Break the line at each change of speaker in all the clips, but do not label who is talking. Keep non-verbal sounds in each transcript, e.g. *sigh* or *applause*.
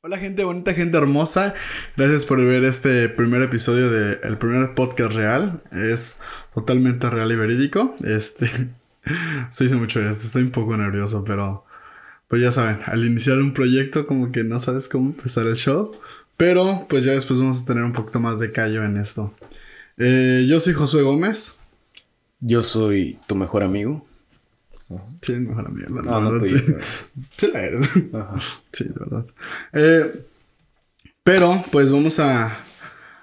Hola gente bonita, gente hermosa. Gracias por ver este primer episodio del el primer podcast real. Es totalmente real y verídico. Este *laughs* se hizo mucho esto, estoy un poco nervioso, pero pues ya saben, al iniciar un proyecto como que no sabes cómo empezar el show, pero pues ya después vamos a tener un poquito más de callo en esto. Eh, yo soy Josué Gómez.
Yo soy tu mejor amigo.
Sí, el mejor amigo. La,
Ah, no,
verdad, sí. *laughs* Sí la eres.
Ajá.
Sí, de verdad. Eh, pero, pues vamos a,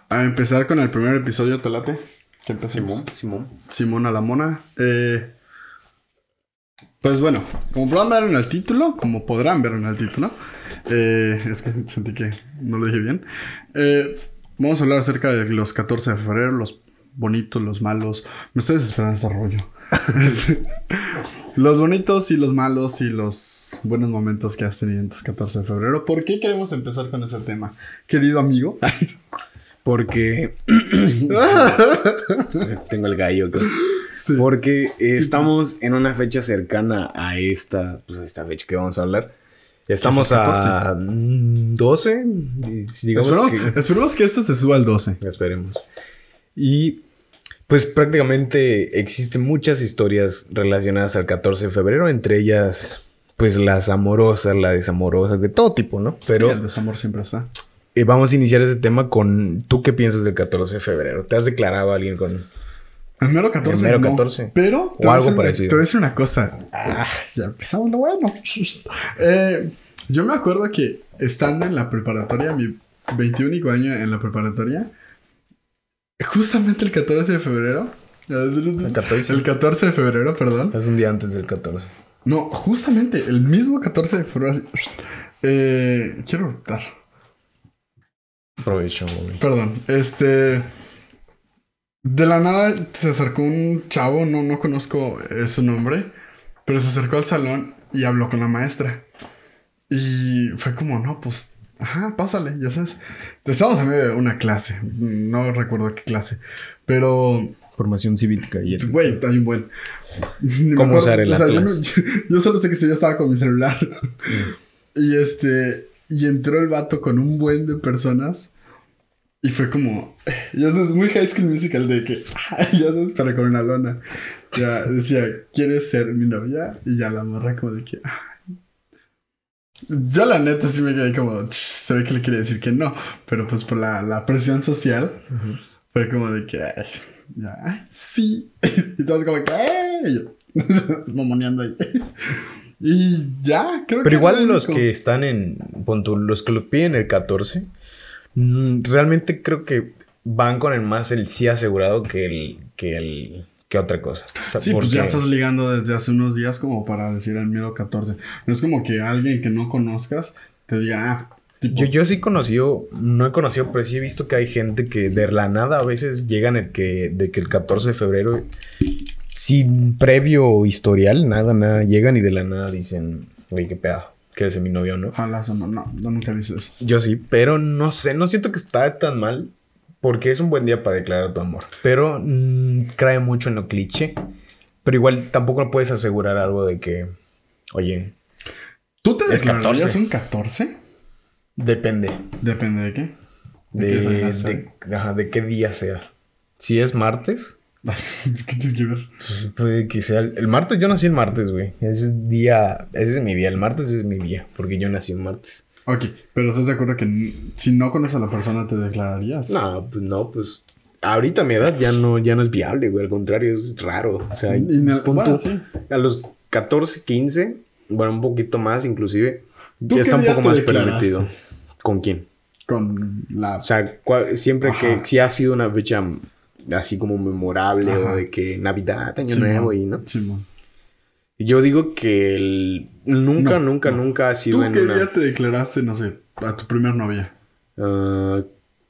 a empezar con el primer episodio, Telate. Que empecemos.
Simón, Simón.
Simón a la mona. Eh, pues bueno, como podrán ver en el título, como podrán ver en el título, eh, es que sentí que no lo dije bien. eh, vamos a hablar acerca de los 14 de febrero, los bonitos, los malos. Me estoy desesperando este rollo. *laughs* Los bonitos y los malos y los buenos momentos que has tenido en este 14 de febrero. ¿Por qué queremos empezar con ese tema? Querido amigo. *laughs*
Porque *laughs* tengo el gallo.
Sí.
Porque estamos en una fecha cercana a esta, pues a esta fecha que vamos a hablar. Estamos
¿Es el
a mm, 12, y si digamos
Esperemos,
que
esperemos que esto se suba al 12.
esperemos. Y pues prácticamente existen muchas historias relacionadas al 14 de febrero, entre ellas pues las amorosas, las desamorosas, de todo tipo, ¿no?
Pero
Pero
el desamor siempre está.
Eh, vamos a iniciar ese tema con ¿tú qué piensas del 14 de febrero? ¿Te has declarado a alguien con
El mero 14.
El mero
no,
14.
Pero.
O algo parecido.
Te voy a decir una cosa. Ah, ya empezamos lo bueno. *laughs* Eh, yo me acuerdo que estando en la preparatoria, mi 21 año en la preparatoria, justamente el 14 de febrero. El
14?
El 14 de febrero, perdón.
Es un día antes del 14.
No, justamente el mismo 14 de febrero. Eh, quiero optar.
Provecho, güey.
Perdón, este. De la nada se acercó un chavo, no, no conozco eh, su nombre, pero se acercó al salón y habló con la maestra. Y fue como, no, pues, ajá, pásale, ya sabes. Estábamos en medio de una clase, no recuerdo qué clase, pero,
Formación cívica y
güey, hay un buen.
¿Cómo usar el Atlas? *laughs*
yo solo sé que yo estaba con mi celular. *laughs* Y este, y entró el vato con un buen de personas. Y fue como, ya sabes, muy high school musical de que, *laughs* ya sabes, para con una lona. Ya decía, ¿quieres ser mi novia? Y ya la morra como de que, "Ay". Yo la neta sí me quedé como, "Ch, se ve que le quiere decir que no. Pero pues por la, la presión social, fue como de que, "Ay, ya, ay, sí. *laughs* Y todos como que, "Ay", yo, *laughs* mamoneando ahí. Y ya, creo que.
Pero igual
lo
los que están en. los que lo piden el 14. mm, Realmente creo que van con el más el sí asegurado que el. que el. Que otra cosa. O sea,
Sí, pues ya estás ligando desde hace unos días como para decir el miedo 14. No es como que alguien que no conozcas te diga, ah, tipo,
Yo, yo sí he conocido, no he conocido, pero sí he visto que hay gente que de la nada a veces llegan el que, de que el 14 de febrero, sin previo historial, nada, nada, llegan y de la nada dicen, oye, qué pedo, ¿quieres ser mi novio no?
ojalá no, no, nunca he visto eso.
Yo sí, pero no sé, no siento que está tan mal, porque es un buen día para declarar tu amor, pero mm, cae mucho en lo cliché, pero igual tampoco puedes asegurar algo de que, oye,
¿Tú te declararías
14.
un 14?
depende.
Depende de qué.
De,
qué
de, ajá, de qué día sea. Si es martes, *laughs*
es que tiene que ver.
pues puede que sea. El, el martes, yo nací el martes, güey. Ese es día. Ese es mi día. El martes es mi día. Porque yo nací el martes.
Ok, pero ¿estás de acuerdo que si no conoces a la persona te declararías?
No, pues no, pues. Ahorita a mi edad ya no, ya no es viable, güey. Al contrario, es raro. O sea, pon
bueno, sí.
a los 14, 15, bueno, un poquito más inclusive,
¿Tú
ya está un poco más permitido. ¿Con quién?
Con la...
O sea, siempre
Ajá.
que si ha sido una fecha así como memorable
Ajá.
o de que Navidad, Año Nuevo y no.
Simón.
Yo digo que el, nunca,
No,
nunca,
no.
nunca ha sido
¿Tú
en
qué
una.
día te declaraste, no sé, a tu primer novia?
Ah,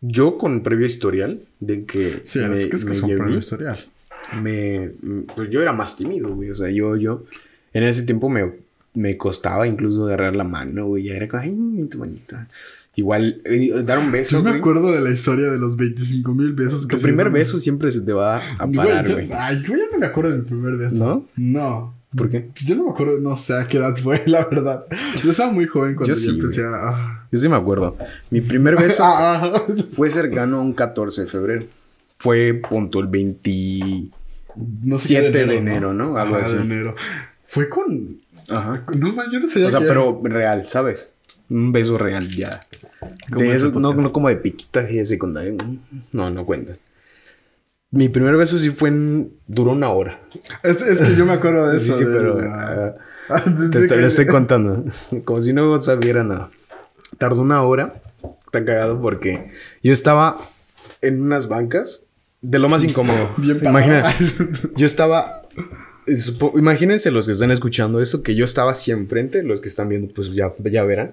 yo con previo historial de que
Sí,
me,
es que es que un
llevé-
previo historial.
me- pues yo era más tímido, güey. O sea, yo, yo, en ese tiempo me, me costaba incluso agarrar la mano, güey. Ya era como, ay, tu manita. Igual, eh, dar un beso,
Yo me
güey.
acuerdo de la historia de los 25 mil besos que
Tu primer beso siempre se te va a
Güey,
parar,
yo-
güey.
Ay, yo ya no me acuerdo de mi primer beso.
¿No?
No.
¿Por qué?
Yo no me acuerdo, no sé a qué edad fue, *laughs* la verdad. Yo estaba muy joven cuando
Yo
yo,
sí,
empecé a. ah.
Yo sí me acuerdo. Mi primer beso *laughs*
Ah, ah.
fue cercano a un 14 de febrero. Fue punto el 20...
no sé
7
qué
de enero, ¿no? Algo así.
de enero. Fue con.
Ajá.
No, man, yo no sabía
O sea, pero real, ¿sabes? Un beso real ya. De eso, no, no como de piquitas y de secundaria. No, no cuenta. Mi primer beso sí fue en... Duró una hora.
Es, es que yo me acuerdo de
Sí,
eso.
sí,
de
pero...
la-
ah,
de
te, te lo estoy contando. *laughs* Como si no sabiera nada. Tardó una hora. Está cagado porque yo estaba en unas bancas de lo más *laughs* incómodo.
Bien.
Imagina, *laughs* yo estaba. eh, Imagínense los que están escuchando esto, que yo estaba hacia enfrente, los que están viendo, pues ya, ya verán.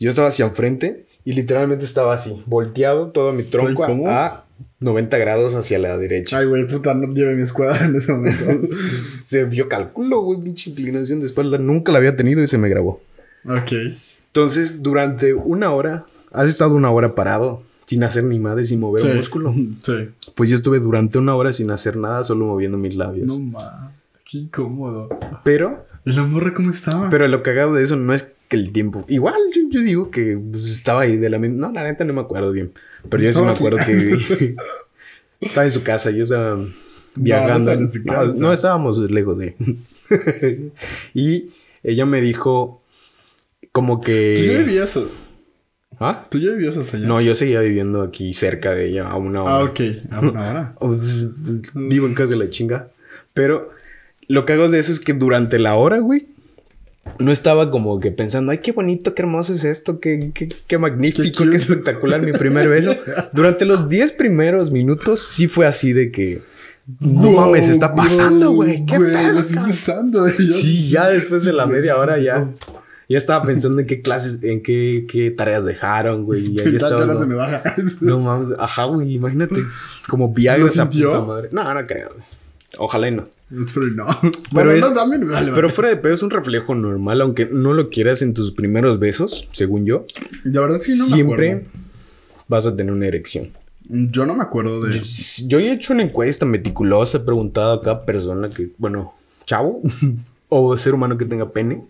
Yo estaba hacia enfrente y literalmente estaba así, volteado todo mi tronco a 90 grados hacia la derecha.
Ay, güey, puta, no lleve mi escuadra en ese momento. *laughs*
Se, yo calculo, güey, pinche inclinación de espalda. Nunca la había tenido y se me grabó.
ok.
Entonces, durante una hora, has estado una hora parado, sin hacer ni madre, sin mover un músculo. *laughs*
Sí.
Pues yo estuve durante una hora sin hacer nada, solo moviendo mis labios.
No ma. Qué incómodo.
Pero,
¿Y la morra cómo estaba?
pero lo cagado de eso no es que el tiempo. Igual yo, yo digo que pues, estaba ahí de la misma. No, la neta no me acuerdo bien. Pero yo sí me acuerdo que *laughs* estaba en su casa, yo estaba viajando.
su
No,
casa.
no, estábamos lejos de. *laughs* y ella me dijo como
¿Tú ya
que.
vivías,
¿Ah?
¿Tú ya vivías hasta allá?
No, yo seguía viviendo aquí cerca de ella a una hora.
Ah, ok. A una hora. *laughs*
Vivo en casa de la chinga. Pero lo que hago de eso es que durante la hora, güey, no estaba como que pensando, ay, qué bonito, qué hermoso es esto, qué, qué, qué magnífico,
Qué
qué,
cute".
espectacular mi primer beso. *laughs* Durante los 10 primeros minutos sí fue así de que, no mames, está pasando, güey, qué
Güey,
pedo,
lo estoy
cabrón?"
pensando. güey. *laughs* Yo-
Sí, ya después de la media hora ya. Ya estaba pensando en qué clases, en qué, qué tareas dejaron, güey. Y ahí *laughs* estaba. ¿no?
se me baja.
No mames, ajá, güey, imagínate. Como Viagra
¿Lo
esa puta madre. No, no creo. Ojalá y no.
Espero y no.
Pero *laughs*
Bueno,
es-
no, también me vale,
Pero
vale.
fuera de pedo es un reflejo normal, aunque no lo quieras en tus primeros besos, según yo.
La verdad es que no me
siempre
acuerdo.
vas a tener una erección.
Yo no me acuerdo de.
Yo he hecho una encuesta meticulosa, he preguntado a cada persona que, bueno, chavo *laughs* o ser humano que tenga pene,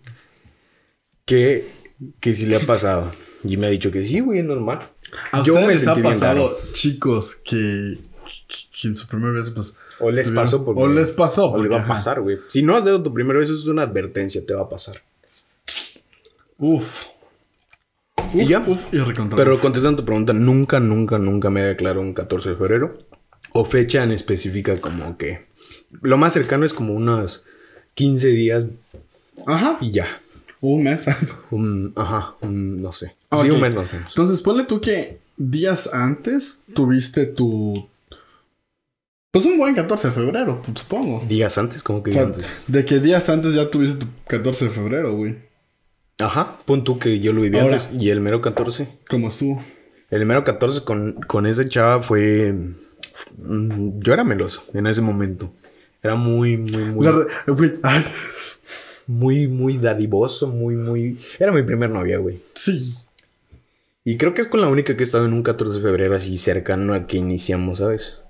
que, que si le ha pasado. Y me ha dicho que sí, güey, es normal.
¿A
Yo
ustedes
me
les ha pasado, chicos, que, que en su primer beso, pues.
O les pasó porque-
O les pasó.
O le va a pasar, güey. Si no has dado tu primer beso, es una advertencia, te va a pasar.
Uf.
Y ya.
Uf, y.
Pero contestando tu pregunta, nunca, nunca, nunca me declarado un 14 de febrero. O fecha en específica como que... Lo más cercano es como unos 15 días
Ajá.
y ya.
Un mes.
Un, ajá, un- no sé. Sí, un mes más o menos.
Entonces, ponle tú que días antes tuviste tu. Pues un buen 14 de febrero, pues, supongo.
Días antes, como que
O sea,
días antes.
de que días antes ya tuviste tu 14 de febrero, güey.
Ajá, pon tú que yo lo viví
Ahora-
antes. Y el mero 14.
Como tú.
El mero 14 con, con esa chava fue... mm, Yo era meloso en ese momento. Era muy, muy, muy...
Güey, ay,
Muy, muy dadivoso, muy, muy... Era mi primer novia, güey.
sí.
Y creo que es con la única que he estado en un 14 de febrero así cercano a que iniciamos, ¿sabes?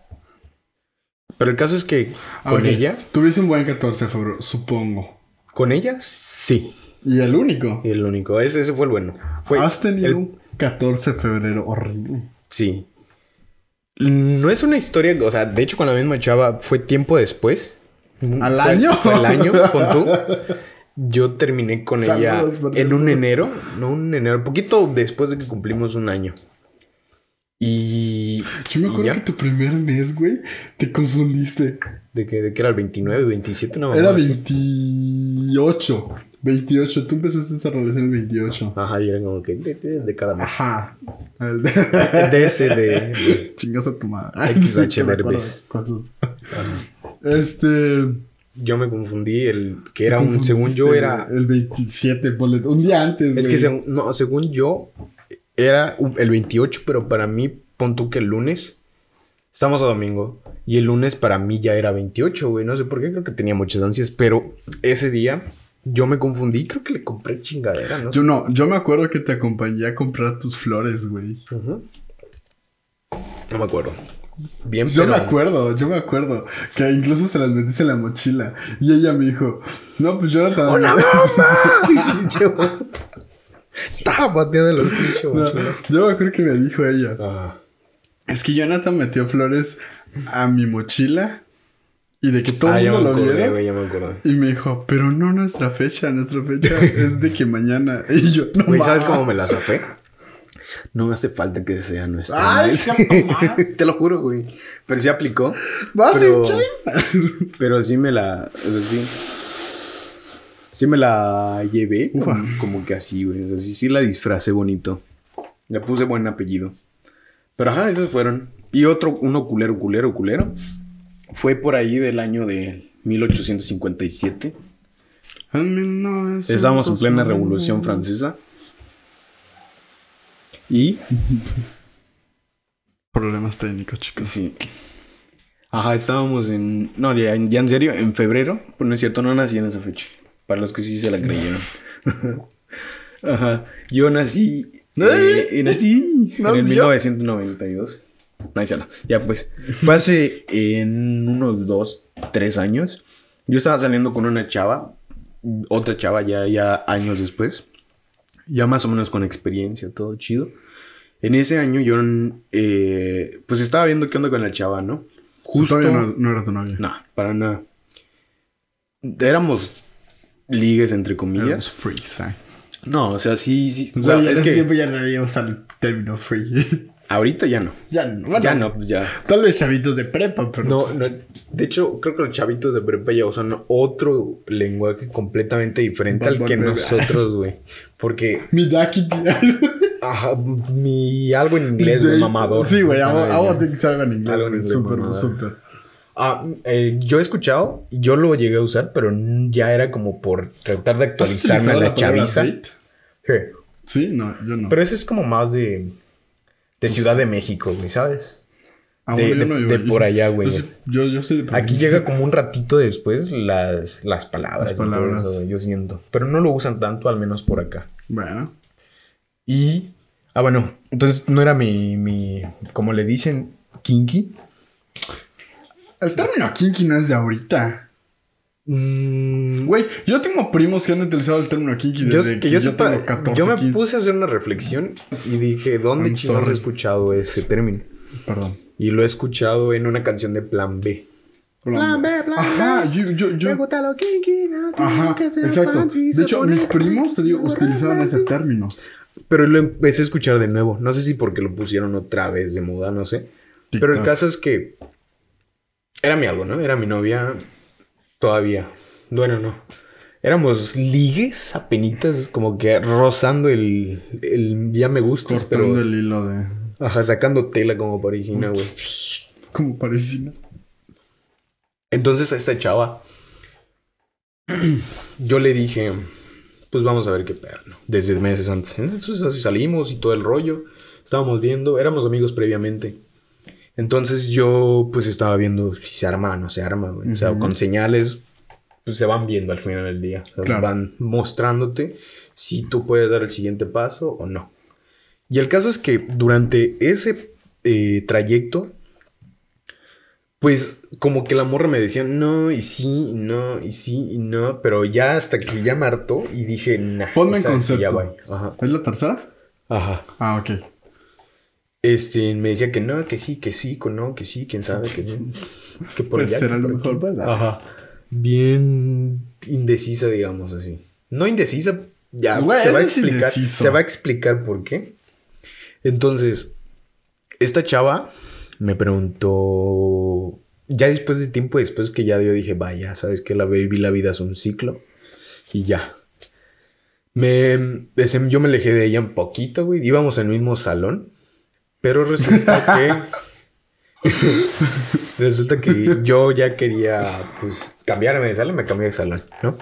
Pero el caso es que
Ah,
con ella,
Tuviste un buen 14 de febrero, supongo.
con ella, sí.
Y el único.
Y el único, ese, ese fue el bueno. Fue
Has tenido
el-
un 14 de febrero horrible.
Sí. No es una historia, o sea, de hecho con la misma chava fue tiempo después.
¿Al año?
El año, con tú. *laughs* Yo terminé con
Saludos,
ella en un enero, no un enero, poquito después de que cumplimos un año. Y...
Yo me acuerdo
ya.
que tu primer mes, güey, te confundiste.
De que, de que era el 29, 27, una mamá
Era
así.
28. 28. Tú empezaste esa relación el 28.
Ajá, y era como que de, de- de cada mes.
Ajá. El de... *laughs*
De ese, de...
Chingas a tu madre.
XH. *laughs*
Cosas.
ajá.
Este.
Yo me confundí, el que era un... Según yo era...
El 27, ponle- Un día antes,
Es
güey.
que según, no, según yo, era el 28, pero para mí, pon tú que el lunes, estamos a domingo, y el lunes para mí ya era 28, güey, no sé por qué, creo que tenía muchas ansias, pero ese día yo me confundí, creo que le compré chingadera, ¿no?
Yo no, yo me acuerdo que te acompañé a comprar tus flores, güey.
Ujú. No me acuerdo. bien,
Yo
pero...
me acuerdo, yo me acuerdo. Que incluso se las metiste en la mochila. Y ella me dijo, no, pues Jonathan.
¡Una bomba! *laughs* Pinche bomba. Estaba pateando los pinches
No, yo me acuerdo que me dijo ella.
Ah.
Es que Jonathan metió flores a mi mochila. Y de que todo
Ah,
el
ya me
mundo lo
acordé,
viera.
me.
Y me dijo, pero no nuestra fecha, nuestra fecha *laughs* es de que mañana. *laughs* Y yo, no
Güey, ¿sabes cómo me la zafé? No hace falta que sea nuestra.
Ay. *laughs*
Te lo juro, güey. Pero sí aplicó.
Vas
pero, pero sí me la. O sea, sí. Sí me la llevé.
Ufa.
Como, que así, güey. O sea, sí, sí la disfracé bonito. Le puse buen apellido. Pero ajá, esos fueron. Y otro, uno culero, culero, culero. Fue por ahí del año de 1857.
En 1900.
Estábamos en plena revolución francesa. Y
Problemas técnicos, chicos.
Sí. Ajá, estábamos en. No, ya, ya en serio, en febrero. Pues no es cierto, no nací en esa fecha. Para los que sí se la *laughs* creyeron. *laughs* Ajá. Yo nací. eh, eh, nací en el
¿Nació?
1992. No, ya no. Ya pues. Fue hace en unos dos, tres años. Yo estaba saliendo con una chava. Otra chava ya, ya años después. Ya más o menos con experiencia, todo chido. En ese año yo, eh, pues estaba viendo qué onda con la chava, ¿no?
Justo todavía no, no era tu novia.
No, para nada. Éramos ligues, entre comillas.
¿sabes?
No, o sea, sí, sí.
O sea, ya
es
en ese
que
tiempo ya no habíamos al término free. *laughs*
ahorita ya no.
ya no. Bueno,
Ya no, pues ya.
Tal vez chavitos de prepa, pero.
No, no. De hecho, creo que los chavitos de prepa ya usan otro lenguaje completamente diferente al que
Bunny.
nosotros, *laughs* güey. Porque,
Mi Daki. *laughs*
ajá, mi algo en inglés, güey, mamador.
Sí, güey,
Ah, ya.
hago que salga en inglés.
Algo en inglés,
Súper, súper.
Ah, eh, yo he escuchado, yo lo llegué a usar, pero ya era como por tratar de
¿Has
actualizarme a la
palabra
chaviza.
date?
Sí.
Sí, no, yo no.
Pero ese es como más de, de Ciudad de México, güey, ¿sabes?
Ah,
de-
bueno, yo
de-
no,
de
yo-
por allá, güey.
Yo, yo, soy de
Aquí llega como un ratito después las, las palabras.
Las palabras.
eso, yo siento. Pero no lo usan tanto, al menos por acá.
Bueno.
Y. Ah, bueno. Entonces no era mi. mi como le dicen, kinky.
El término kinky no es de ahorita.
Mm,
Güey, yo tengo primos que han utilizado el término kinky
yo,
desde
que yo, sepa,
tengo 14,
yo me
15.
puse a hacer una reflexión y dije, ¿dónde chingados he escuchado ese término?
Perdón.
Y lo he escuchado en una canción de Plan B. Plan B, plan
Ajá, yo, yo, yo.
gusta lo kinky, no
Ajá,
que ser
exacto.
fancy,
De
se
hecho, mis primos, te digo, utilizaban ese término.
Pero lo empecé a escuchar de nuevo. No sé si porque lo pusieron otra vez de moda, no sé. Pero el caso es que era mi algo, ¿no? Era mi novia todavía. Bueno, no. Éramos ligues, apenitas, como que rozando el, el ya me gusta,
Cortando
pero
el hilo de.
ajá, sacando tela como parisina, güey. *laughs*
Como parecía.
Entonces a esta chava *clears throat* yo le dije, pues vamos a ver qué pedo, ¿no? Desde meses antes. Entonces así salimos y todo el rollo. Estábamos viendo, éramos amigos previamente. Entonces yo pues estaba viendo si se arma o no se arma, güey. O sea, con señales pues se van viendo al final del día. O sea,
Claro.
van mostrándote si tú puedes dar el siguiente paso o no. Y el caso es que durante ese eh, trayecto, pues como que la morra me decía no, y sí, y no, y sí, y no, pero ya hasta que ya me hartó y dije, nah,
Ponme en
ya
concepto.
Ajá.
¿Es la tercera?
Ajá.
Ah, ok.
Este, me decía que no, que sí, que sí, que no, que sí, quién sabe, que no. *laughs* Que por
Pues
allá,
será
que
lo
por
mejor.
Ajá. Bien indecisa, digamos así. No indecisa, ya
Güey,
se va a explicar.
indeciso.
Se va a explicar por qué. Entonces, esta chava me preguntó. Ya después de tiempo después que ya yo dije, vaya, sabes que la baby, la vida es un ciclo. Y ya. Me, ese- yo me alejé de ella un poquito, güey. Íbamos en el mismo salón. Pero resulta *laughs* que. resulta que yo ya quería, pues, cambiarme de salón. Me cambié de salón, ¿no?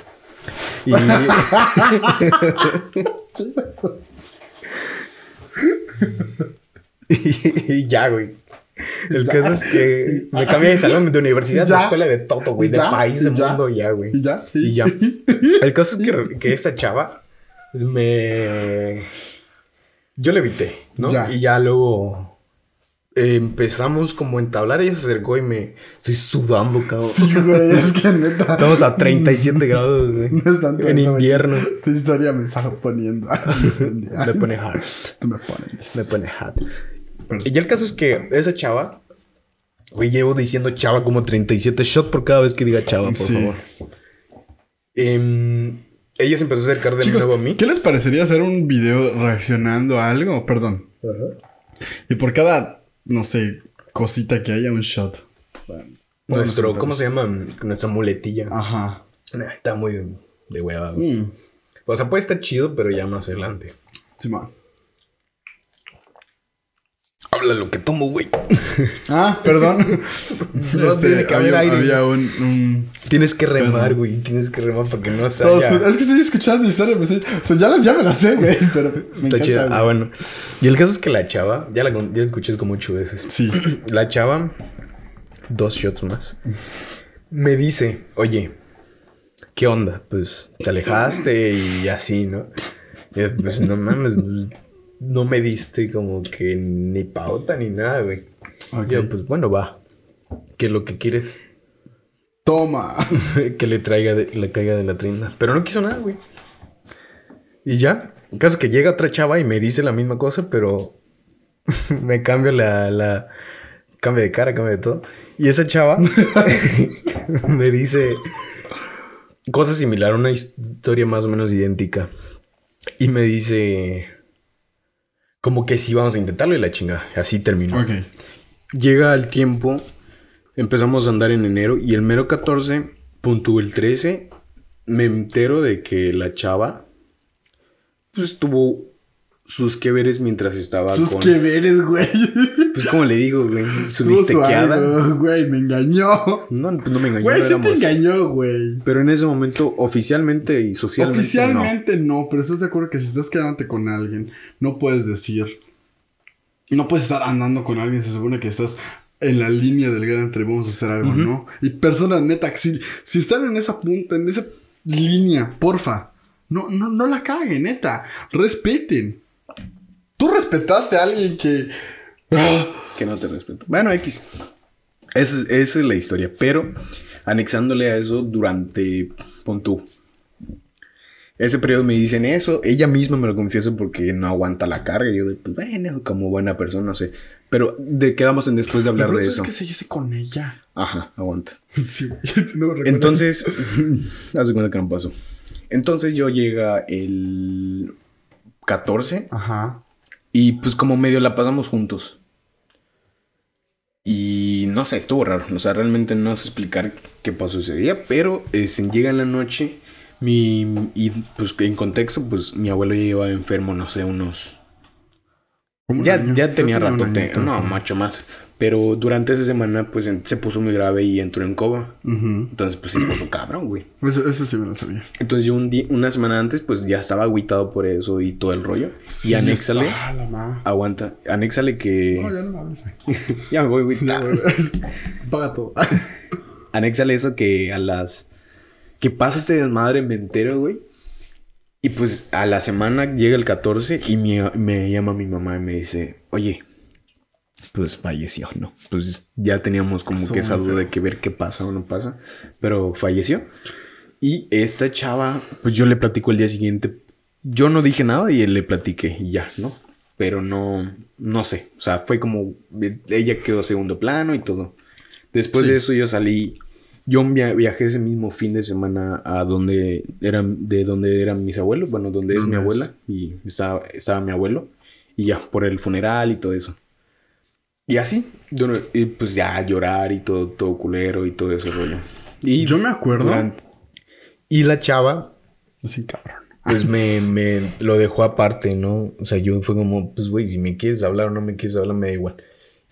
Y. *laughs* y ya, güey. El
Ya.
caso es que me cambié de salón, de universidad, de escuela, de todo, güey, de país, de mundo, ya, güey.
¿Y ya?
Y ya. El caso es que, *laughs* que esta chava me. Yo le evité, ¿no?
Ya.
Y ya luego. empezamos como a entablar. Ella se acercó y me. Estoy sudando, cabrón.
Sí, güey, es que neta.
Estamos a *laughs* 37 grados, güey.
No es tanto
En
eso,
invierno.
Tu historia me está poniendo. *laughs* *laughs*
Me pone hard.
Tú me pones.
Me pone hot.
Perdón.
Y ya el caso es que esa chava. Güey, llevo diciendo chava como 37 shots por cada vez que diga chava, por
Sí.
favor. Em, ella se empezó a acercar de
Chicos,
nuevo a mí.
¿qué les parecería hacer un video reaccionando a algo? Perdón. Y por cada, no sé, cosita que haya, un shot.
Nuestro, ¿cómo se llama? Nuestra muletilla.
Ajá.
Nah, Está muy de hueva.
Mm.
O sea, puede estar chido, pero ya más adelante.
Simón.
Habla lo que tomo, güey. *laughs*
Ah, perdón. *laughs*
No, tiene que haber
había,
aire.
había un, un-
Tienes que remar, güey. Tienes que remar para que no se
Todos-
haya...
Es que estoy escuchando la historia. pues, o sea, ya, las, ya me la sé, güey. *laughs* Pero me
Está
encanta.
chido.
güey.
Ah, bueno. Y el caso es que la chava, ya la, ya la escuché como ocho veces.
Sí. *clears throat*
La chava, dos shots más, me dice, oye, ¿qué onda? Pues te alejaste y así, ¿no? Y yo, pues no mames, pues, no me diste como que ni pauta ni nada, güey.
Ok.
Yo, pues bueno, va. ¿Qué es lo que quieres?
Toma. *laughs*
que le traiga, de- le caiga de la trinda. Pero no quiso nada, güey. Y ya. El caso que llega otra chava y me dice la misma cosa, pero *laughs* me cambia la, la. Cambia de cara, cambia de todo. Y esa chava *laughs* me dice cosa similar, una historia más o menos idéntica. Y me dice. Como que sí, vamos a intentarlo y la chinga. Así terminó. Llega el tiempo, empezamos a andar en enero y el mero 14, punto el 13, me entero de que la chava, pues tuvo sus que veres mientras estaba
Sus
con...
que veres, güey.
Pues como le digo, güey, su bistequeada.
Güey, me engañó.
No, no me engañó,
Güey,
no
sí te engañó, güey.
Pero en ese momento, oficialmente y socialmente,
Oficialmente no. pero estás de acuerdo que si estás quedándote con alguien, no puedes decir. No puedes estar andando con alguien, se supone que estás en la línea delgada entre vamos a hacer algo, ¿no? Y personas neta, si, si están en esa punta, en esa línea, porfa, no, no, no la caguen, neta. Respeten. Tú respetaste a alguien que. Ah.
Que no te respeto. Bueno, X. Esa es, esa es la historia. Pero, anexándole a eso, durante, pon tú, ese periodo me dicen eso, ella misma me lo confiesa porque no aguanta la carga. Y yo, pues bueno, como buena persona, no sé. Pero de, quedamos en después de hablar de eso.
Es que se hice con ella.
Ajá, aguanta. *laughs*
Sí, no me recuerdo.
Entonces, *laughs* haz de cuenta que no pasó. Entonces yo llega el 14
Ajá.
Y pues como medio la pasamos juntos. Y no sé, estuvo raro. O sea, realmente no sé explicar qué pasó ese día, pero es, llega la noche mi, y pues en contexto, pues mi abuelo ya iba enfermo, no sé, unos Ya,
año.
ya tenía rato, te- no, macho más. Pero durante esa semana, pues se puso muy grave y entró en coma.
Ujú.
Entonces, pues se puso cabrón, güey.
Eso, eso sí me lo sabía.
Entonces, yo un día, una semana antes, pues ya estaba agüitado por eso y todo el rollo. y anéxale,
ma.
aguanta, anéxale que.
No, ya no mames. *laughs*
ya me voy, güey. *laughs*
Paga todo. *laughs*
Anéxale eso que a las. Que pasa este desmadre, me entero, güey. Y pues a la semana llega el 14 y mi- me llama mi mamá y me dice, oye, pues falleció, ¿no? Pues ya teníamos como que esa duda de que ver qué pasa o no pasa, pero falleció. Y esta chava, pues yo le platico el día siguiente. Yo no dije nada y le platiqué y ya, ¿no? Pero no, no sé. O sea, fue como, ella quedó a segundo plano y todo. Después
Sí.
de eso yo salí, yo via- viajé ese mismo fin de semana a donde eran, de donde eran mis abuelos, bueno, donde es mi abuela y estaba, estaba mi abuelo y ya, por el funeral y todo eso. Y así, y pues ya llorar y todo, todo culero y todo ese rollo. Y
Yo me acuerdo.
durante- y la chava,
Sí, cabrón.
pues me, me lo dejó aparte, ¿no? O sea, yo fue como, pues, güey, si me quieres hablar o no me quieres hablar, me da igual.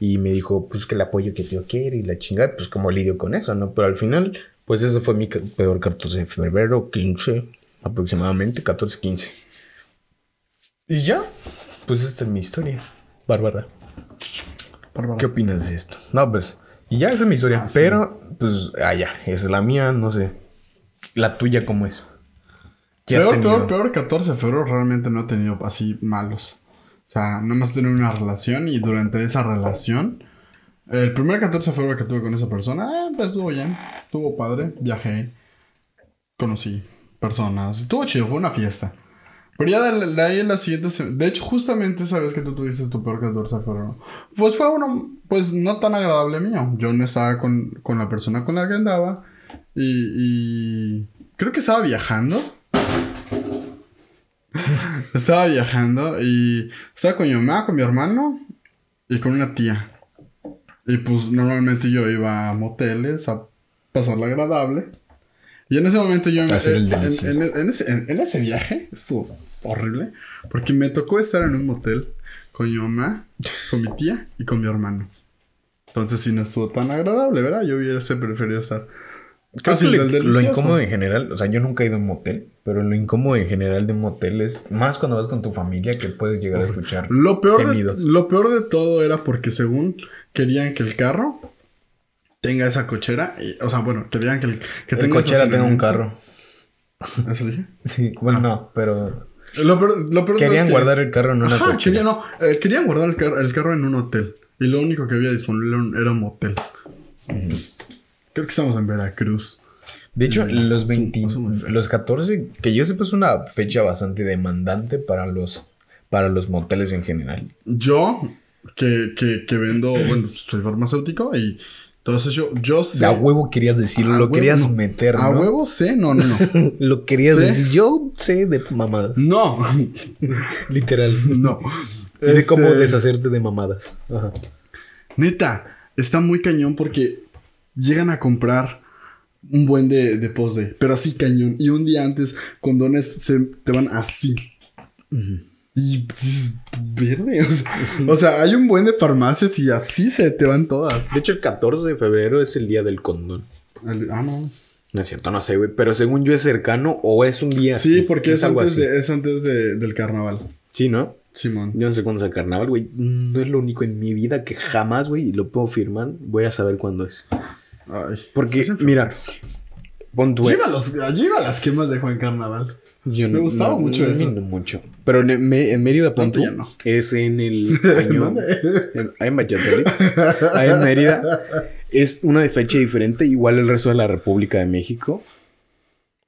Y me dijo, pues, que el apoyo que tío quiere y la chingada, pues, como lidio con eso, ¿no? Pero al final, pues, ese fue mi peor 14 de febrero, 15, aproximadamente, 14, 15. Y ya, pues, esta es mi historia, Bárbara.
Bárbara.
¿Qué opinas de esto? No, pues, y ya esa es mi historia.
Ah, sí.
pero, pues, ah, ya, esa es la mía, no sé. La tuya, ¿cómo es? ¿Qué has
Peor, peor, peor 14 de febrero realmente no he tenido así malos. O sea, nada más he tenido una relación y durante esa relación El primer 14 de febrero que tuve con esa persona, eh, pues estuvo bien. Estuvo padre. Viajé. Conocí personas. Estuvo chido, fue una fiesta. Pero ya de, de ahí en la siguiente De hecho, justamente esa vez que tú tuviste tu peor 14 de febrero. Pues fue uno, pues no tan agradable mío. Yo no estaba con, con la persona con la que andaba. Y, y creo que estaba viajando. *laughs* estaba viajando y estaba con mi mamá, con mi hermano y con una tía. Y pues normalmente yo iba a moteles a pasarla agradable. Y en ese momento yo...
El
en- en, en- ese, en- ese viaje estuvo horrible. Porque me tocó estar en un motel con mi mamá, con mi tía y con mi hermano. Entonces sí no estuvo tan agradable, ¿verdad? Yo hubiese preferido estar... Casi
lo, lo incómodo en general, o sea, yo nunca he ido a un motel, pero lo incómodo en general de un motel es más cuando vas con tu familia que puedes llegar a escuchar.
Lo peor, de, lo peor de todo era porque según querían que el carro tenga esa cochera. y- o sea, bueno, querían que el, que
El
tenga
cochera tenga un carro.
¿Eso dije?
Sí, bueno, no, pero
Lo lo
querían
es que-
guardar el carro en una
Ajá,
cochera.
no, eh, querían guardar el, car- el carro en un hotel. Y lo único que había disponible era un, motel. Pues, creo que estamos en Veracruz.
De hecho,
Mm,
los
eso-
20,
eso muy feo.
los 14, que yo sepa es una fecha bastante demandante para los para los moteles en general.
Yo, que, que, que vendo, bueno, soy farmacéutico y eso, yo, yo sé.
A huevo querías decirlo,
A
lo querías
no.
meter,
A
¿no?
huevo sé, no, no, no. *laughs*
Lo querías decir. Yo sé de mamadas.
no, *laughs*
Literal.
no.
Y de cómo
Este,
deshacerte de mamadas. Ajá.
Neta, está muy cañón porque llegan a comprar un buen de, de pero así cañón. Y un día antes, condones se te van así. Y pues, verde. O sea, o sea, hay un buen de farmacias y así se te van todas.
De hecho, el 14 de febrero es el día del condón.
El- ah, no.
No es cierto, no sé, güey. Pero según yo es cercano o es un día
Sí,
así.
porque es,
algo
antes,
así.
de, es antes de- del carnaval.
Sí, ¿no?
Simón.
Yo no sé cuándo es el carnaval, güey. No es lo único en mi vida que jamás, güey, y lo puedo firmar, voy a saber cuándo es.
Ay.
Porque,
Es
mira, pon tu...
Yo iba, a los, yo iba a las quemas de Juan Carnaval.
Yo
Me gustaba mucho
a mí
eso.
no mucho. Pero en, me- en Mérida,
no.
es en el *laughs* año... En, ahí en Valladolid. Ahí en Mérida. Es una fecha diferente, igual el resto de la República de México.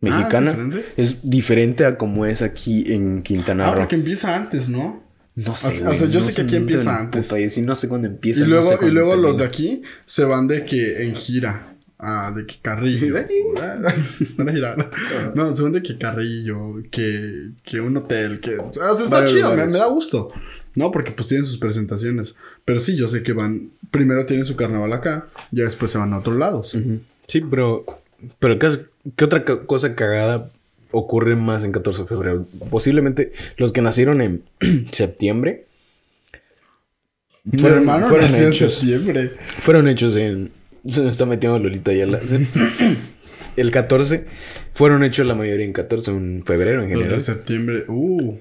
Mexicana.
Ah, diferente?
es diferente a como es aquí en Quintana
Ah,
Roo.
porque empieza antes, ¿no?
No
o
sé.
sea,
güey,
o sea, yo
no
sé que aquí
no
empieza antes.
puta sí, no sé cuándo empieza.
Y
no
luego,
sé
y luego los de aquí se van de que en gira. Ah, de que Carrillo. Van *laughs* a girar. No, se van de que Carrillo, que, que un hotel, que... O sea, está chido, me, da gusto. No, porque pues tienen sus presentaciones. Pero sí, yo sé que van... Primero tienen su carnaval acá, ya después se van a otros lados.
Sí, pero. Pero ¿qué, qué otra cosa cagada ocurre más en 14 de febrero? Posiblemente los que nacieron en *clears throat* septiembre.
Mi
Fueron-
hermano
fueron
nació en septiembre.
Fueron hechos en. Se *laughs* me está metiendo Lolita Ayala. *laughs* El 14. Fueron hechos la mayoría en 14, en febrero en
de
general.
septiembre. Uh.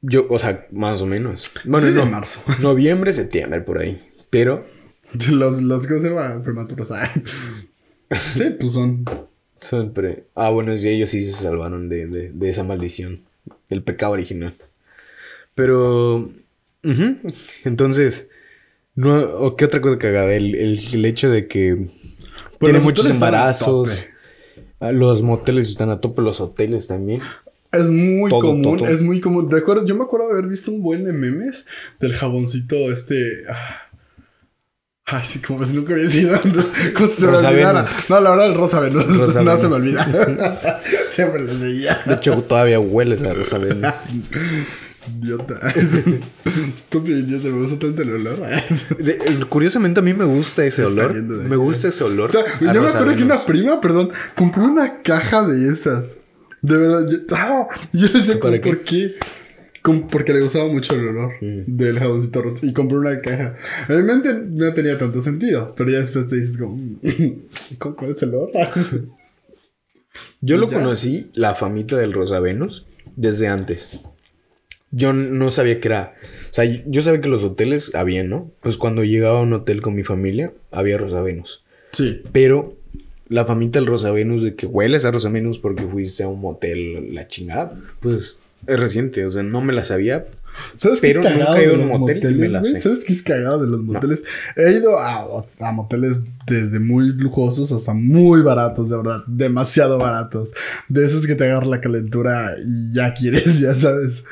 Yo, o sea, más o menos. Bueno,
Sí, de
no.
marzo. *laughs*
Noviembre, septiembre, por ahí. Pero
Los, los que se van prematuros. Sí, pues son...
Siempre. Ah, bueno, sí, ellos sí se salvaron de, de- de esa maldición. El pecado original. Pero. Entonces. No, ¿o ¿Qué otra cosa cagada? El, el, el hecho de que.
Pues
tiene muchos embarazos. Ah, Los moteles están a tope, los hoteles también.
Es muy
Todo,
común,
todo.
es muy común. Recuerdo, yo me acuerdo de haber visto un buen de memes del jaboncito este. ah. Ay, sí, como si nunca había sido. *laughs* Como si se me olvidara.
Venus.
No, la verdad, el rosa Venus. *laughs*
Rosa
no
Venus.
se me olvida. *laughs* Siempre lo veía.
De hecho, todavía hueles a Rosa Venus.
Idiota. *laughs* Estúpido idiota, me gusta tanto el olor. *laughs*
Curiosamente, a mí me gusta ese olor. Me gusta ese olor.
O sea,
a
yo me acuerdo que una prima, perdón, compró una caja de estas. De verdad, yo, ah, yo no sé
¿Para
cómo,
qué?
por qué. Como porque le gustaba mucho el olor
Mm.
del jaboncito. Y compró una caja. En mi mente no tenía tanto sentido. Pero ya después te dices como... *laughs* ¿cu- ¿Cuál es el olor?
Yo lo
Ya.
conocí, la famita del Rosa Venus, desde antes. Yo no sabía que era. O sea, yo sabía que los hoteles había, ¿no? Pues cuando llegaba a un hotel con mi familia, había Rosa Venus.
sí.
Pero la famita del Rosa Venus, de que hueles a Rosa Venus porque fuiste a un motel, la chingada, pues es reciente. O sea, no me la sabía.
¿Sabes qué es cagado de los
motel
moteles, güey? ¿Sabes qué es cagado de los moteles? He ido a, a moteles desde muy lujosos hasta muy baratos, de verdad. Demasiado baratos. De esos que te agarra la calentura y ya quieres, *laughs* ya sabes.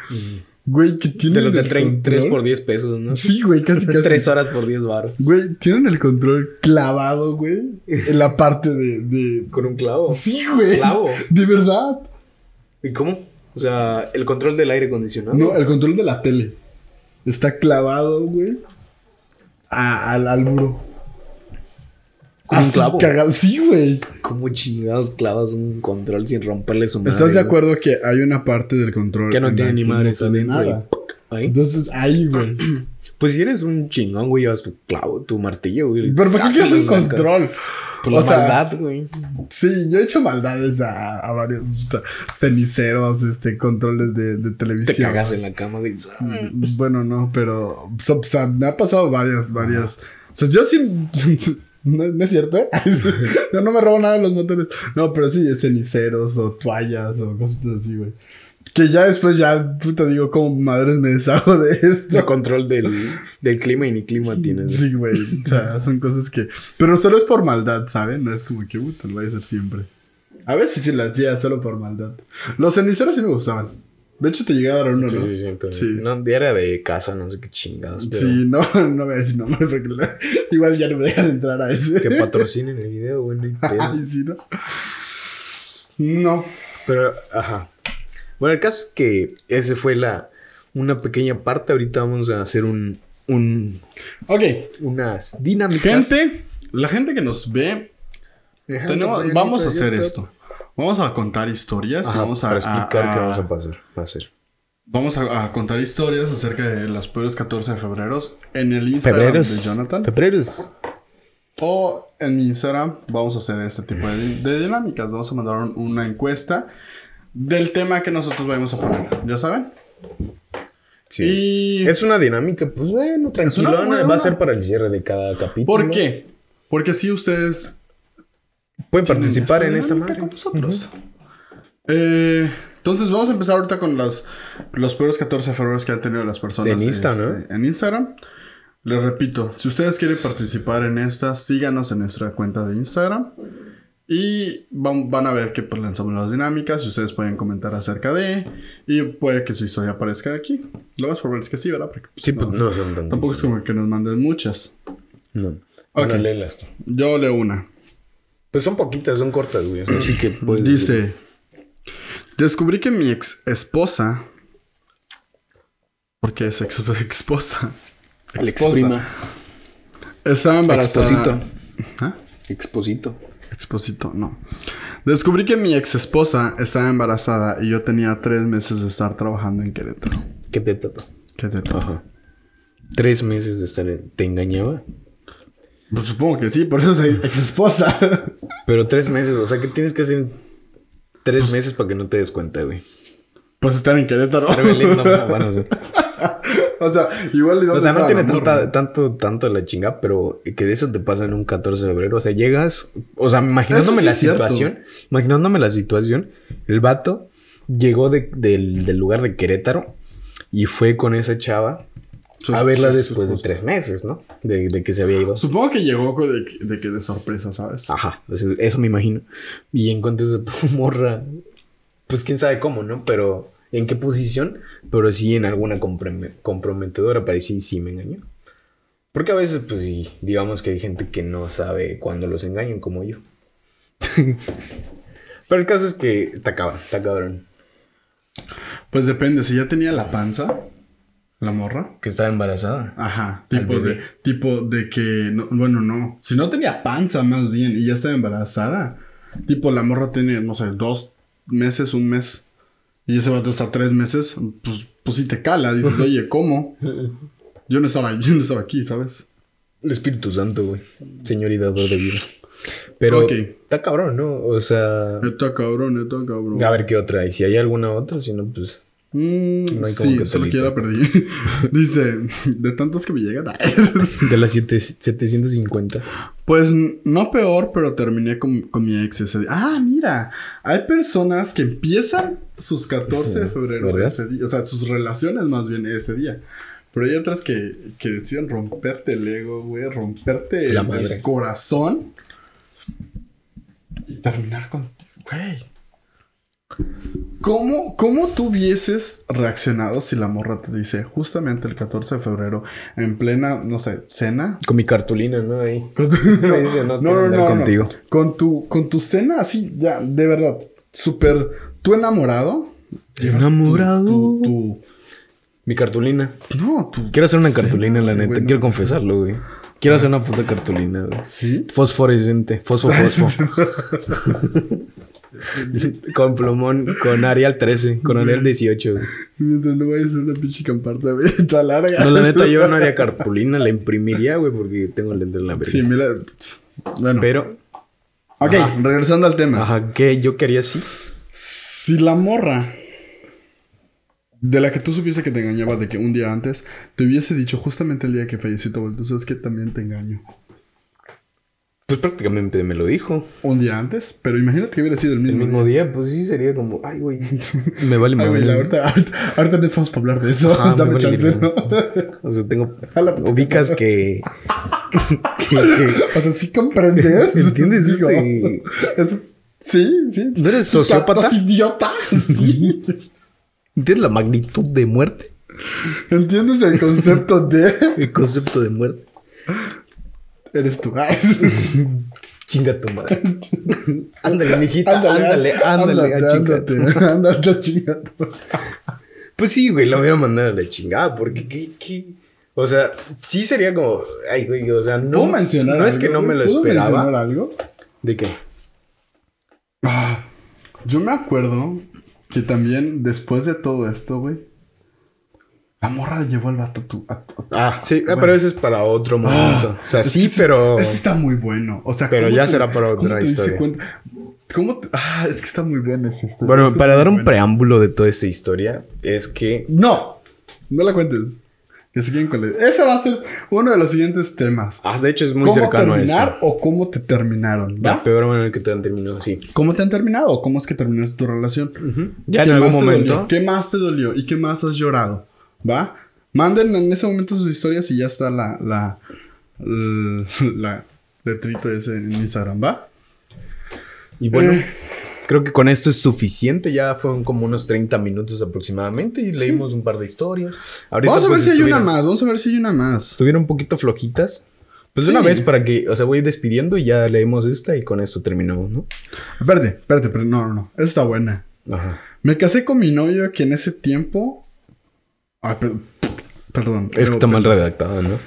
Güey, que tienen
De los del
el
tren, 3
control.
por 10 pesos, ¿no?
Sí, güey, casi *laughs* casi.
3 horas por 10 baros.
Güey, tienen el control clavado, güey. En la parte de. de...
Con un clavo.
Sí, güey.
Clavo.
De verdad.
¿Y cómo? O sea, el control del aire acondicionado.
No, el control de la tele. Está clavado, güey. a- al, al muro.
¿Con un
Así
clavo?
cagado. Sí, güey.
¿Cómo chingados clavas un control sin romperle su madre?
¿Estás de
güey?
acuerdo que hay una parte del control
Que no tiene ni
que
madres
no. Entonces, ahí, güey. *clears throat*
Pues si eres un chingón, güey, llevas tu clavo, tu martillo, güey.
Pero ¿para qué quieres un
sacas, sacas.
O sea,
maldad, güey.
Sí, yo he hecho maldades a, a varios ceniceros, este, controles de, de
Te
televisión.
cagas en la cama, güey.
Mm, Bueno, no, pero. O sea, me ha pasado varias, varias. O sea, yo sí. *laughs* No, no es cierto, ¿eh? *laughs* Yo no me robo nada de los moteles. No, pero sí, ceniceros o toallas o cosas así, güey. Que ya después, ya, puta, digo, como madres me deshago de
El
esto.
control del, del clima y ni clima tienes.
Sí, güey. O sea, son cosas que. Pero solo es por maldad, ¿saben? No es como que, puta, lo voy a hacer siempre. A veces sí lo hacía solo por maldad. Los ceniceros sí me gustaban. De hecho, te llegué a dar uno,
Sí,
¿no?
sí, sí.
Sí.
No, era de casa, no sé qué chingados. Pero
Sí, no, *laughs* no voy a decir nombre porque la- igual ya no me dejan entrar a ese.
Que patrocinen el video, güey. no hay *laughs* pedo.
Ay, sí, ¿no? No.
Pero, ajá. Bueno, el caso es que ese fue la una pequeña parte. Ahorita vamos a hacer un, un
Ok,
unas dinámicas.
gente, la gente que nos ve, tenemos, vamos a hacer esto. Vamos a contar historias. y
Ajá,
vamos a,
para explicar
a-
qué
a-
vamos a pasar, a hacer.
Vamos a, a contar historias acerca de las peores 14 de febrero en el Instagram de Jonathan.
Febreros.
O en mi Instagram vamos a hacer este tipo de, de dinámicas. Vamos a mandar un- una encuesta del tema que nosotros vamos a poner. ¿Ya saben?
Sí.
Y...
Es una dinámica, pues bueno,
una buena-
Va a ser para el cierre de cada capítulo.
¿Por qué? Porque así ustedes
Pueden participar en esta madre.
con nosotros. Eh, entonces vamos a empezar ahorita con las, los peores 14 de febrero que han tenido las personas
En Insta,
este,
¿no?
en Instagram. Les repito, si ustedes quieren participar en esta, síganos en nuestra cuenta de Instagram. Y van, van a ver que pues, lanzamos las dinámicas y ustedes pueden comentar acerca de. Y puede que su historia aparezca aquí. Lo más probable es que sí, ¿verdad? Porque, pues,
Sí, pues
no,
no son tantas.
tampoco es como que nos manden muchas.
No.
Ok.
léelas tú.
Yo leo una.
Pues son poquitas, son cortas, güey. Así que puedes
Dice, descubrí que mi ex esposa, porque es ex *laughs* esposa,
El exprima.
estaba embarazada.
Exposito.
¿Ah?
Exposito.
Exposito, no. Descubrí que mi ex esposa estaba embarazada y yo tenía tres meses de estar trabajando en Querétaro.
¿Qué te?
Querétaro.
Ajá. Tres meses de estar en... ¿Te engañaba?
Pues supongo que sí, por eso soy ex esposa. *laughs*
Pero tres meses, o sea, ¿qué tienes que hacer tres meses para que no te des cuenta, güey?
pues estar en Querétaro.
No, bueno, o sea, *laughs*
o sea, igual y
o
dónde
sea, no tiene tanta, tanto, tanto la chinga, pero que de eso te pasa en un 14 de febrero. O sea, llegas, o sea, imaginándome
sí
la situación, imaginándome la situación, el vato llegó de- del, del lugar de Querétaro y fue con esa chava a verla después de tres meses, ¿no? De, de que se había ido.
Supongo que llegó de, de que de sorpresa, ¿sabes?
Ajá, eso, eso me imagino. Y encuentras *laughs* a tu morra, pues quién sabe cómo, ¿no? Pero en qué posición, pero sí en alguna comprome- comprometedora para decir sí me engañó. Porque a veces, pues sí, digamos que hay gente que no sabe cuándo los engañan, como yo. *laughs* pero el caso es que está cabrón, está cabrón.
Pues depende, si ya tenía la panza, la morra.
Que estaba embarazada.
Ajá, tipo de, tipo de que, no, bueno, no, si no tenía panza más bien y ya estaba embarazada, tipo la morra tiene, no sé, dos meses, un mes, y ese vato está tres meses, pues, pues sí te cala, dices, oye, ¿cómo? *laughs* Yo no estaba, yo no estaba aquí, ¿sabes?
El Espíritu Santo, güey. Señor y dador de vida. Pero está cabrón, ¿no? O sea...
Está cabrón, está cabrón.
A ver qué otra hay. Si hay alguna otra, si no, pues.
Mm,
No hay como
sí,
que
solo que ya la perdí. Dice, *laughs* de tantas que me llegan. *laughs*
De las siete- 750.
Pues no peor, pero terminé con, con mi ex ese día. Ah, mira, hay personas que empiezan sus 14 de febrero
¿Verdad?
ese día, o sea, sus relaciones más bien ese día. Pero hay otras que, que deciden romperte el ego, güey, romperte
La
el,
madre.
el corazón y terminar con, güey. ¿Cómo, ¿Cómo tú hubieses reaccionado si la morra te dice justamente el 14 de febrero, en plena, no sé, cena?
Con mi cartulina, ¿no? Ahí. *laughs*
Con tu,
dice, no, quiero andar contigo.
Con tu, con tu cena así, ya, de verdad, súper, tú enamorado. tu-
Enamorado.
Tu, tu-
Mi cartulina.
no, tu.
Quiero hacer una
cena,
cartulina, la neta.
no.
Quiero confesarlo, güey. Quiero hacer una puta cartulina, güey.
¿Sí?
Fosforescente. Fosfo, fosfo. *laughs* *laughs* con plumón. Con Arial 13. Con Arial 18, güey.
Mientras no vayas a hacer una pinche camparta, güey, toda larga.
No, la neta, yo no haría cartulina. La imprimiría, güey, porque tengo el lente en la verga.
Sí, mira. Bueno.
Pero,
ok, regresando al tema.
ajá, que yo quería así.
Si la morra de la que tú supiste que te engañaba de que un día antes te hubiese dicho justamente el día que falleció tu abuelo, tú sabes que también te engaño.
Pues prácticamente me lo dijo.
Un día antes, pero imagínate que hubiera sido el
El
mismo,
mismo día, pues sí sería como, ay, güey. *laughs* Me vale, me
Ay,
vale.
ahorita, ahorita, ahorita no estamos para hablar de eso.
Ajá,
Dame
vale
chance. ¿no?
O sea, tengo. Ubicas que. *laughs* que, que-
O sea, sí comprendes.
¿Entiendes este?
es- sí, sí.
¿No eres sociópata?
idiota. Sí.
¿Entiendes la magnitud de muerte?
¿Entiendes el concepto de
El concepto de muerte.
Eres tú? *laughs*
Chinga tu madre. Ándale, mijita. Ándale, ándale, a chingar tu *laughs*
ándate, ándate a chingar tu-
Pues sí, güey, lo hubiera mandado a la chingada, porque qué, qué. O sea, sí sería como, ay, güey, o sea, no.
¿Puedo mencionar
No es
algo,
que no me lo
¿Puedo mencionar
esperaba.
algo?
¿De qué?
Ah, yo me acuerdo que también después de todo esto, güey, la morra llevó al vato tu. a a
Ah, sí,
Bueno.
pero eso es para otro momento. o sea, sí, pero.
Ese está muy bueno. O sea,
Pero
¿cómo
ya
te-
será para otra historia.
¿Cómo te- Ah, es que está muy bueno ese. este-
Bueno, para dar un
bueno.
preámbulo de toda esta historia, es que.
No, no la cuentes. Que se con la- Ese va a ser uno de los siguientes temas.
Ah, de hecho, es muy
¿Cómo
cercano a
terminar
esto.
o cómo te terminaron? ¿va?
La peor manera que te han terminado así.
¿Cómo te han terminado o cómo es que terminaste tu relación?
Ya
¿Qué
en algún momento.
¿Qué más te dolió? ¿Y qué más has llorado? ¿Va? Manden en ese momento sus historias y ya está la, la, la, *laughs* la letrito ese en Instagram, ¿va?
Y bueno,
Eh.
creo que con esto es suficiente. Ya fueron como unos 30 minutos aproximadamente y leímos un par de historias. Ahorita,
Vamos a ver
pues,
si hay una más, vamos a ver si hay una más.
Estuvieron un poquito flojitas. Pues
Sí.
una vez para que, o sea, voy despidiendo y ya leemos esta y con esto terminamos, ¿no?
Espérate, espérate, pero no, no, no. Esa está buena.
Ajá.
Me casé con mi novio que en ese tiempo. Ay, per- perdón.
Es que
pero-
está mal redactado, ¿no?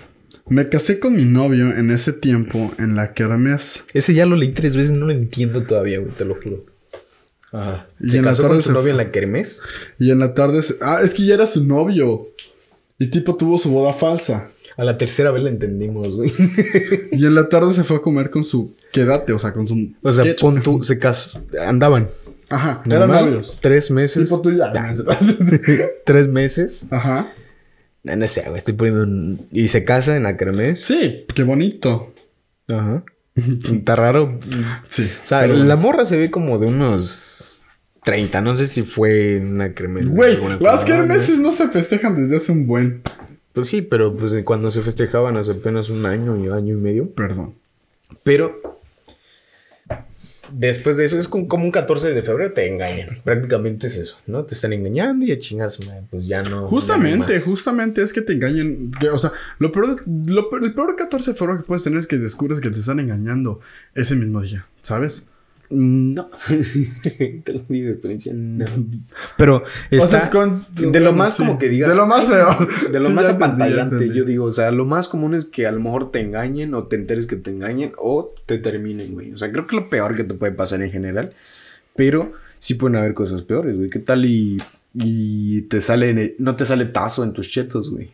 Me casé con mi novio en ese tiempo en la kermés.
Ese ya lo leí tres veces, no lo entiendo todavía, güey, te lo juro. Ajá.
Y
¿Se
en la
casó
tarde
con su
se fue.
en la kermés?
Y en la tarde. se- Ah, es que ya era su novio. Y tipo tuvo su boda falsa.
A la tercera vez la entendimos, güey. *laughs*
Y en la tarde se fue a comer con su. Quédate, o sea, con su.
O sea, pon tú, se casó, andaban.
Ajá, eran
normal,
novios.
Tres meses.
Tipo. *laughs*
Tres meses.
Ajá.
No, no sé, güey, estoy poniendo un... Y se casa en la kermés.
Sí, qué bonito.
Ajá. *laughs* Está raro.
Sí.
O sea,
pero
la morra se ve como de unos 30. No sé si fue una kermés.
Güey, las kermeses no se festejan desde hace un buen.
Pues sí, pero pues cuando se festejaban hace apenas un año año y medio.
Perdón.
Pero después de eso es como, como un 14 de febrero te engañan. Prácticamente es eso, ¿no? Te están engañando y a chingas, pues ya no. ya no
Justamente, justamente es que te engañen. o sea, lo peor, lo peor- el peor 14 de febrero que puedes tener es que descubres que te están engañando ese mismo día, ¿sabes?
No. Te lo digo de experiencia, no. Pero está
O sea, es con-
de lo
bueno,
más
sí.
como que digas.
De lo más
"Ay,
feo.
De lo
Sí,
más apantallante, yo digo. O sea, lo más común es que a lo mejor te engañen o te enteres que te engañen o te terminen, güey. O sea, creo que lo peor que te puede pasar en general. Pero sí pueden haber cosas peores, güey. ¿Qué tal y, y te sale, no te sale tazo en tus chetos, güey?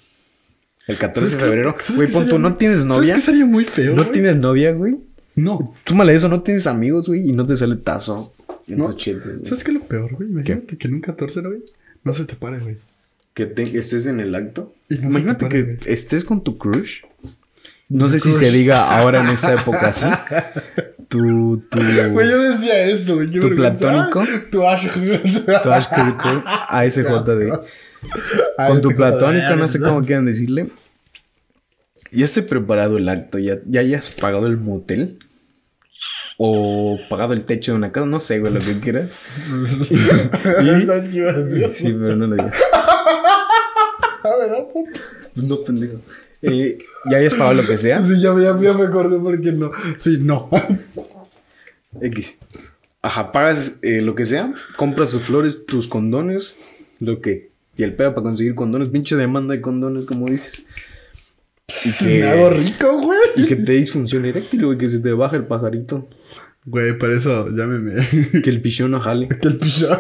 El 14
¿Sabes
de febrero.
¿Sabes
Güey, pon tú, ¿no tienes
¿Sabes
novia?
qué sería muy feo?
¿No
güey?
tienes novia, güey?
No.
Tú mal eso, no tienes amigos, güey, y no te sale tazo
No. ¿Sabes qué es lo peor, güey? Imagínate que en un 14, ¿no, güey? No se te pare, güey.
Que te- estés en el acto.
No
Imagínate
pare,
que
güey.
estés con tu crush No sé si se diga ahora en esta época así. *laughs* Tu, tu,
Güey, yo decía eso, güey.
¿Tu platónico?
Tu Ash. *laughs*
tu ASJD, ASJD.
Ah,
Con tu platónico, no sé cómo quieran decirle. ¿Ya esté preparado el acto? ¿Ya, ¿Ya hayas pagado el motel? ¿O pagado el techo de una casa? No sé, güey, lo que quieras. *laughs*
¿Y? ¿Sabes qué iba a decir?
Sí, pero no lo digas. *laughs*
A ver, puto.
No, pendejo. Eh, ¿Ya hayas pagado lo que sea?
Sí, ya, ya, ya me acordé porque no. Sí, no.
X. Ajá, pagas eh, lo que sea, compras tus flores, tus condones, lo que. Y el pedo para conseguir condones, pinche demanda de condones, como dices. Y
Me hago rico, güey.
y que te disfunción eréctil, güey, que se te baja el pajarito.
Güey, para eso llámeme.
Que el pichón no jale. *laughs*
que el pichón.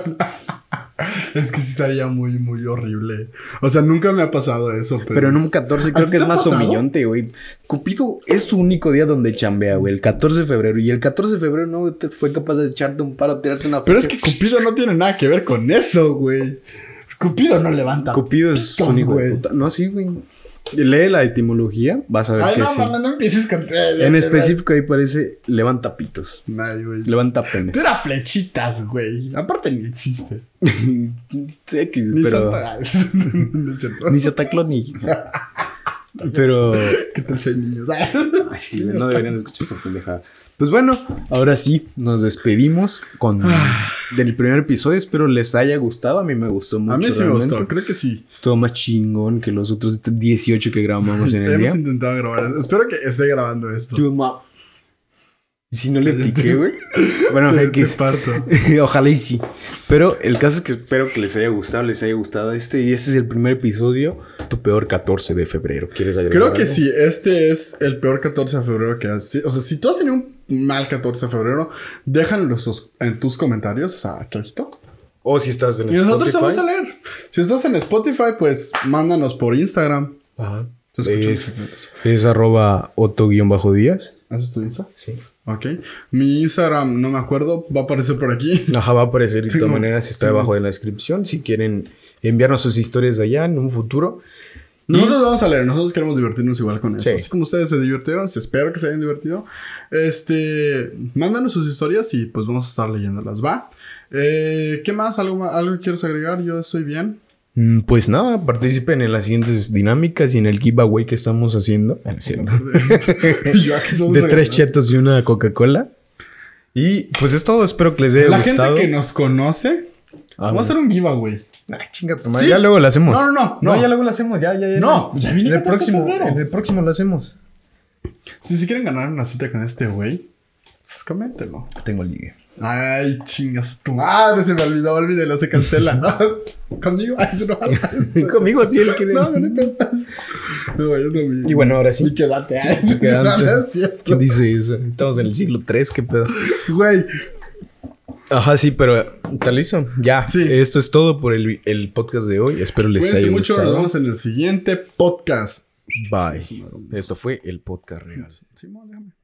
es que sí estaría muy, muy horrible. O sea, nunca me ha pasado eso. Pero,
Pero en un 14
¿A
creo que es más
pasado?
humillante, güey. Cupido es su único día donde chambea, güey. El 14 de febrero. Y el 14 de febrero no te fue capaz de echarte un paro, tirarte una
Pero es que. Cupido no tiene nada que ver con eso, güey. Cupido no levanta.
Cupido es
pitos, güey.
puta. No, sí, güey. Lee la etimología, vas a ver
Ay,
que
no,
sí.
no, no empieces con.
En específico ahí parece levanta pitos.
Ay, güey.
Levanta penes.
Era flechitas, güey. Aparte ni existe. *laughs*
X,
Ni
pero.
Santa. *laughs*
Ni Santa Claus ni. *laughs* Pero.
¿Qué tal si hay niños?
Ay, sí, no deberían escuchar esa pendejada. Pues bueno, ahora sí, nos despedimos con del primer episodio. Espero les haya gustado. A mí me gustó mucho.
A mí sí me gustó, creo que sí.
Estuvo más chingón que los otros 18 que grabamos en el día.
Hemos intentado grabar. Espero que esté grabando esto.
Si no le *laughs* piqué, güey. Bueno,
Te, te parto. *laughs*
Ojalá y sí. Pero el caso es que espero que les haya gustado, les haya gustado este. Y este es el primer episodio, tu peor 14 de febrero. ¿Quieres agregar
Creo que
algo?
sí, este es el peor 14 de febrero que has. O sea, si tú has tenido un mal 14 de febrero, déjanlo en tus comentarios, o sea, aquí.
O si estás en
Y nosotros te
Spotify.
vamos a leer. Si estás en Spotify, pues mándanos por Instagram.
Ajá. Es, es arroba otto-díaz.
¿Eso es tu Insta?
Sí.
Ok. Mi Instagram, no me acuerdo, va a aparecer por aquí. *laughs*
Ajá, va a aparecer de todas maneras. Está debajo de la descripción. Si quieren enviarnos sus historias de allá en un futuro.
Nosotros vamos a leer, nosotros queremos divertirnos igual con eso.
Sí.
Así como ustedes se divirtieron, si espero que se hayan divertido. Este, mándanos sus historias y pues vamos a estar leyéndolas, ¿va? Eh, ¿Qué más? ¿Algo, más? ¿Algo que quieres agregar? Yo estoy bien.
Mm, Pues nada, participen en las siguientes dinámicas y en el giveaway que estamos haciendo. Ah, *laughs* de tres chetos y una Coca-Cola. Y pues es todo, espero que les haya
La
gustado.
gente que nos conoce, vamos a hacer un giveaway.
Ay, chinga tu madre.
Sí.
Ya luego lo hacemos.
No, no, no, no.
ya luego lo hacemos. Ya, ya, ya.
No, ya viene
en el
14 de
próximo. En el próximo lo hacemos.
Si se quieren ganar una cita con este güey, pues coméntenlo.
Tengo ligue.
Ay, chingas, tu madre se me olvidó, olvídelo, se cancela. *laughs* Conmigo, ay, se no
Conmigo sí él quiere.
No, no te pedas. No, yo también.
Y bueno, ahora sí.
Y quédate. ay.
Quédate. *laughs*
No, no es cierto.
¿Quién dice eso? Estamos en el siglo 3, qué pedo.
Güey,
Ajá, sí, pero está listo. Ya.
Sí.
Esto es todo por el, el podcast de hoy. Espero les
cuídense
haya
mucho. Nos
gustado.
vemos en el siguiente podcast.
Bye. Esto fue el podcast real.
Simón, déjame.